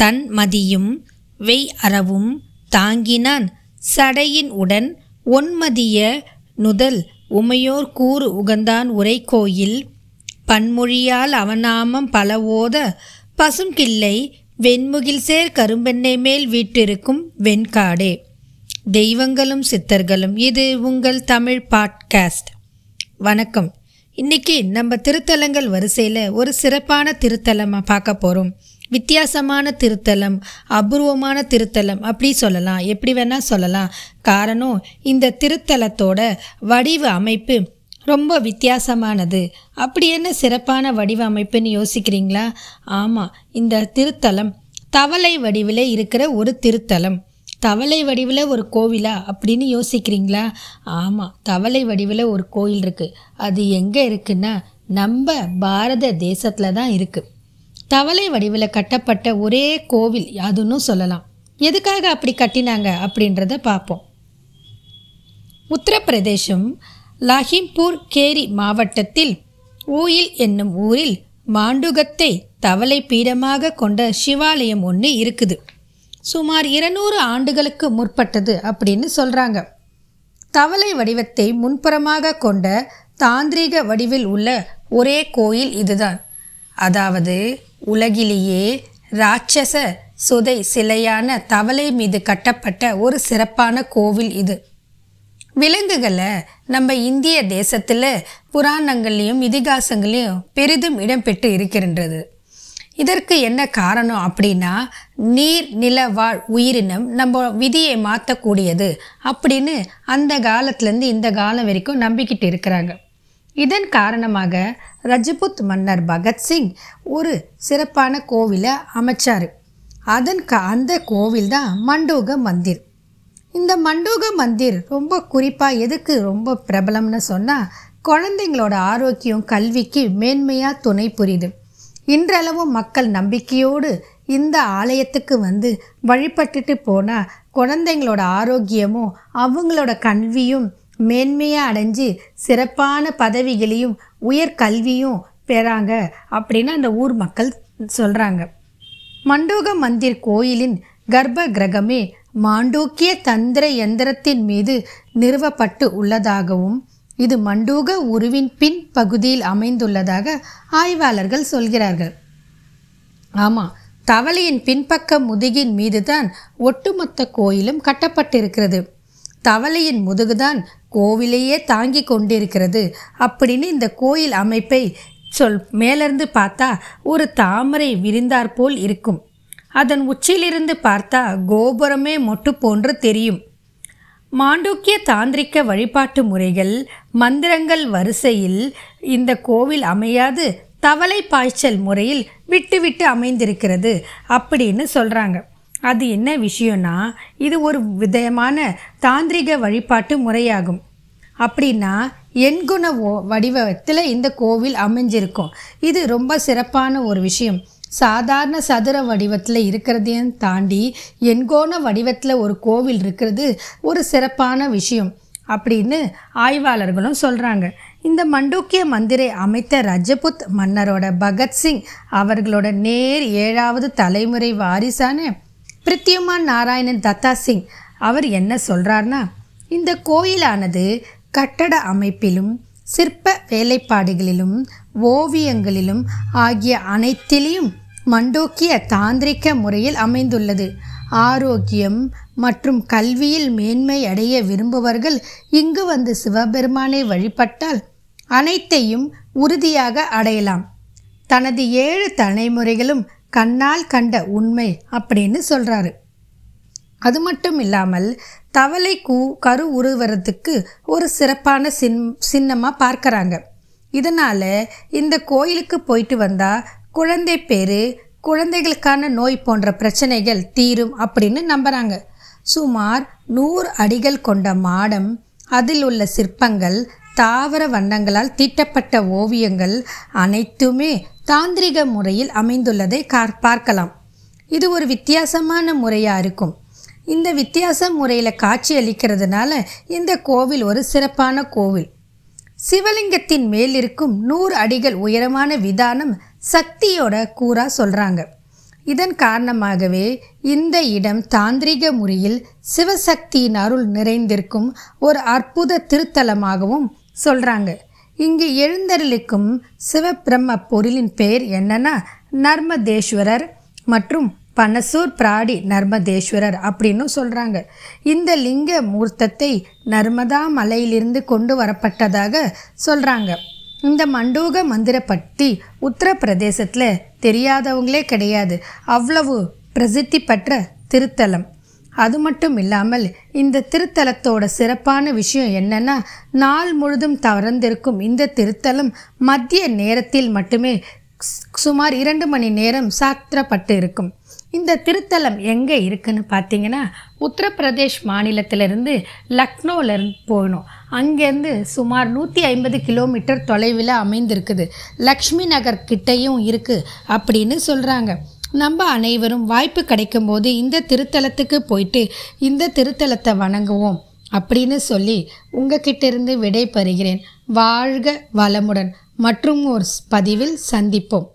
தன் மதியும் வெய் அறவும் தாங்கினான். சடையின் உடன் ஒன்மதிய நுதல் உமையோர் கூறு உகந்தான் உரை கோயில் பன்மொழியால் அவநாமம் பலவோத பசுங்கிள்ளை வெண்முகில் சேர் கரும்பெண்ணை மேல் வீட்டிருக்கும் வெண்காடே. தெய்வங்களும் சித்தர்களும் இது உங்கள் தமிழ் பாட்காஸ்ட். வணக்கம். இன்னைக்கு நம்ம திருத்தலங்கள் வரிசையில் ஒரு சிறப்பான திருத்தலமாக பார்க்க போகிறோம் வித்தியாசமான திருத்தலம் அபூர்வமான திருத்தலம் அப்படி சொல்லலாம். எப்படி வேணால் சொல்லலாம். காரணம் இந்த திருத்தலத்தோட வடிவ அமைப்பு ரொம்ப வித்தியாசமானது. அப்படி என்ன சிறப்பான வடிவ அமைப்புன்னு யோசிக்கிறீங்களா? ஆமாம் இந்த திருத்தலம் தவளை வடிவில் இருக்கிற ஒரு திருத்தலம். தவளை வடிவில் ஒரு கோவிலா அப்படின்னு யோசிக்கிறீங்களா? ஆமாம் தவளை வடிவில் ஒரு கோயில் இருக்குது அது எங்கே இருக்குன்னா நம்ம பாரத தேசத்தில் தான் இருக்குது தவளை வடிவில் கட்டப்பட்ட ஒரே கோவில் அதுன்னு சொல்லலாம். எதுக்காக அப்படி கட்டினாங்க அப்படின்றத பார்ப்போம். உத்தரப்பிரதேசம் லஹிம்பூர் கேரி மாவட்டத்தில் ஊயில் என்னும் ஊரில் மாண்டுகத்தை தவளை பீடமாக கொண்ட சிவாலயம் ஒன்று இருக்குது. சுமார் இருநூறு ஆண்டுகளுக்கு முற்பட்டது அப்படின்னு சொல்கிறாங்க தவளை வடிவத்தை முன்புறமாக கொண்ட தாந்திரீக வடிவில் உள்ள ஒரே கோயில் இதுதான். அதாவது உலகிலேயே ராட்சச சுதை சிலையான தவளை மீது கட்டப்பட்ட ஒரு சிறப்பான கோவில் இது. விலங்குகளை நம்ம இந்திய தேசத்தில் புராணங்கள்லேயும் இதிகாசங்களையும் பெரிதும் இடம்பெற்று இருக்கின்றது. இதற்கு என்ன காரணம் அப்படின்னா நீர் நில வாழ் உயிரினம் நம்ம விதியை மாற்றக்கூடியது அப்படின்னு அந்த காலத்துலேருந்து இந்த காலம் வரைக்கும் நம்பிக்கிட்டு இருக்கிறாங்க. இதன் காரணமாக ரஜபுத் மன்னர் பகத்சிங் ஒரு சிறப்பான கோவிலை அமைச்சார். அதன் க அந்த கோவில் தான் மண்டோக மந்திர். இந்த மண்டோக மந்திர் ரொம்ப குறிப்பாக எதுக்கு ரொம்ப பிரபலம்னு சொன்னால் குழந்தைங்களோட ஆரோக்கியம் கல்விக்கு மேன்மையாக துணை புரியுது. இன்றளவும் மக்கள் நம்பிக்கையோடு இந்த ஆலயத்துக்கு வந்து வழிபட்டுட்டு போனால் குழந்தைங்களோட ஆரோக்கியமும் அவங்களோட கல்வியும் மேன்மையாக அடைஞ்சு சிறப்பான பதவிகளையும் உயர்கல்வியும் பெறாங்க அப்படின்னு அந்த ஊர் மக்கள் சொல்கிறாங்க மண்டூக மந்திர் கோயிலின் கர்ப்ப கிரகமே மாண்டூக்கிய தந்திர எந்திரத்தின் மீது நிறுவப்பட்டு உள்ளதாகவும் இது மண்டூக உருவின் பின் பகுதியில் அமைந்துள்ளதாக ஆய்வாளர்கள் சொல்கிறார்கள். ஆமாம் தவளையின் பின்பக்க முதுகின் மீதுதான் ஒட்டுமொத்த கோயிலும் கட்டப்பட்டிருக்கிறது. தவளையின் முதுகுதான் கோவிலையே தாங்கி கொண்டிருக்கிறது. அப்படின்னு இந்த கோயில் அமைப்பை சொல் மேலிருந்து பார்த்தா ஒரு தாமரை விரிந்தாற் போல் இருக்கும். அதன் உச்சியிலிருந்து பார்த்தா கோபுரமே மொட்டு போன்று தெரியும். மாண்டூக்கிய தாந்திரிக்க வழிபாட்டு முறைகள் மந்திரங்கள் வரிசையில் இந்த கோவில் அமையாது தவளை பாய்ச்சல் முறையில் விட்டு விட்டு அமைந்திருக்கிறது அப்படின்னு சொல்கிறாங்க அது என்ன விஷயம்னா இது ஒரு விதமான தாந்திரிக வழிபாட்டு முறையாகும். அப்படின்னா எண்குண ஓ வடிவத்தில் இந்த கோவில் அமைஞ்சிருக்கும். இது ரொம்ப சிறப்பான ஒரு விஷயம். சாதாரண சதுர வடிவத்தில் இருக்கிறதையும் தாண்டி எண்கோண வடிவத்தில் ஒரு கோவில் இருக்கிறது ஒரு சிறப்பான விஷயம். அப்படின்னு ஆய்வாளர்களும் சொல்கிறாங்க இந்த மண்டூக்கிய மந்திரை அமைத்த ரஜபுத் மன்னரோட பகத்சிங் அவர்களோட நேர் ஏழாவது தலைமுறை வாரிசான பிரித்யுமான் நாராயணன் தத்தா சிங். அவர் என்ன சொல்கிறார்னா இந்த கோயிலானது கட்டட அமைப்பிலும் சிற்ப வேலைப்பாடுகளிலும் ஓவியங்களிலும் ஆகிய அனைத்திலையும் மண்டோக்கிய தாந்திரிக்க முறையில் அமைந்துள்ளது. ஆரோக்கியம் மற்றும் கல்வியில் மேன்மை அடைய விரும்புபவர்கள் இங்கு வந்து சிவபெருமானை வழிபட்டால் அனைத்தையும் உறுதியாக அடையலாம். தனது ஏழு தலைமுறைகளும் கண்ணால் கண்ட உண்மை அப்படின்னு சொல்கிறாரு அது மட்டும் இல்லாமல் தவளை கூ கரு உருவறதுக்கு ஒரு சிறப்பான சின் சின்னமாக பார்க்குறாங்க. இதனால் இந்த கோயிலுக்கு போயிட்டு வந்தால் குழந்தை பேர் குழந்தைகளுக்கான நோய் போன்ற பிரச்சனைகள் தீரும் அப்படின்னு நம்புகிறாங்க சுமார் நூறு அடிகள் கொண்ட மாடம் அதில் உள்ள சிற்பங்கள் தாவர வண்ணங்களால் தீட்டப்பட்ட ஓவியங்கள் அனைத்துமே தாந்திரிக முறையில் அமைந்துள்ளதை கார் பார்க்கலாம். இது ஒரு வித்தியாசமான முறையாக இருக்கும். இந்த வித்தியாச முறையில் காட்சி அளிக்கிறதுனால இந்த கோவில் ஒரு சிறப்பான கோவில். சிவலிங்கத்தின் மேல் இருக்கும் நூறு அடிகள் உயரமான விதானம் சக்தியோட கூறா சொல்கிறாங்க இதன் காரணமாகவே இந்த இடம் தாந்திரிக முறையில் சிவசக்தியின் அருள் நிறைந்திருக்கும் ஒரு அற்புத திருத்தலமாகவும் சொல்கிறாங்க இங்கு எழுந்தருளிக்கும் சிவபிரம்ம பொருளின் பெயர் என்னன்னா நர்மதேஸ்வரர் மற்றும் பனசூர் பிராடி நர்மதேஸ்வரர் அப்படின்னு சொல்கிறாங்க இந்த லிங்க மூர்த்தத்தை நர்மதா மலையிலிருந்து கொண்டு வரப்பட்டதாக சொல்கிறாங்க இந்த மண்டூக மந்திர பற்றி உத்தரப்பிரதேசத்தில் தெரியாதவங்களே கிடையாது. அவ்வளவு பிரசித்தி பெற்ற திருத்தலம். அது மட்டும் இல்லாமல் இந்த திருத்தலத்தோட சிறப்பான விஷயம் என்னன்னா நாள் முழுதும் திறந்திருக்கும் இந்த திருத்தலம் மத்திய நேரத்தில் மட்டுமே சுமார் இரண்டு மணி நேரம் சாத்திரப்பட்டு இருக்கும் இந்த திருத்தலம் எங்கே இருக்குன்னு பார்த்தீங்கன்னா உத்தரப்பிரதேஷ் மாநிலத்திலிருந்து லக்னோவிலேருந்து போகணும். அங்கேருந்து சுமார் நூற்றி ஐம்பது கிலோமீட்டர் தொலைவில் அமைந்திருக்குது. லக்ஷ்மி நகர் கிட்டையும் இருக்குது அப்படின்னு சொல்கிறாங்க நம்ம அனைவரும் வாய்ப்பு கிடைக்கும்போது இந்த திருத்தலத்துக்கு போயிட்டு இந்த திருத்தலத்தை வணங்குவோம் அப்படின்னு சொல்லி உங்ககிட்ட இருந்து விடை பெறுகிறேன் வாழ்க வளமுடன். மற்றும் ஒரு பதிவில் சந்திப்போம்.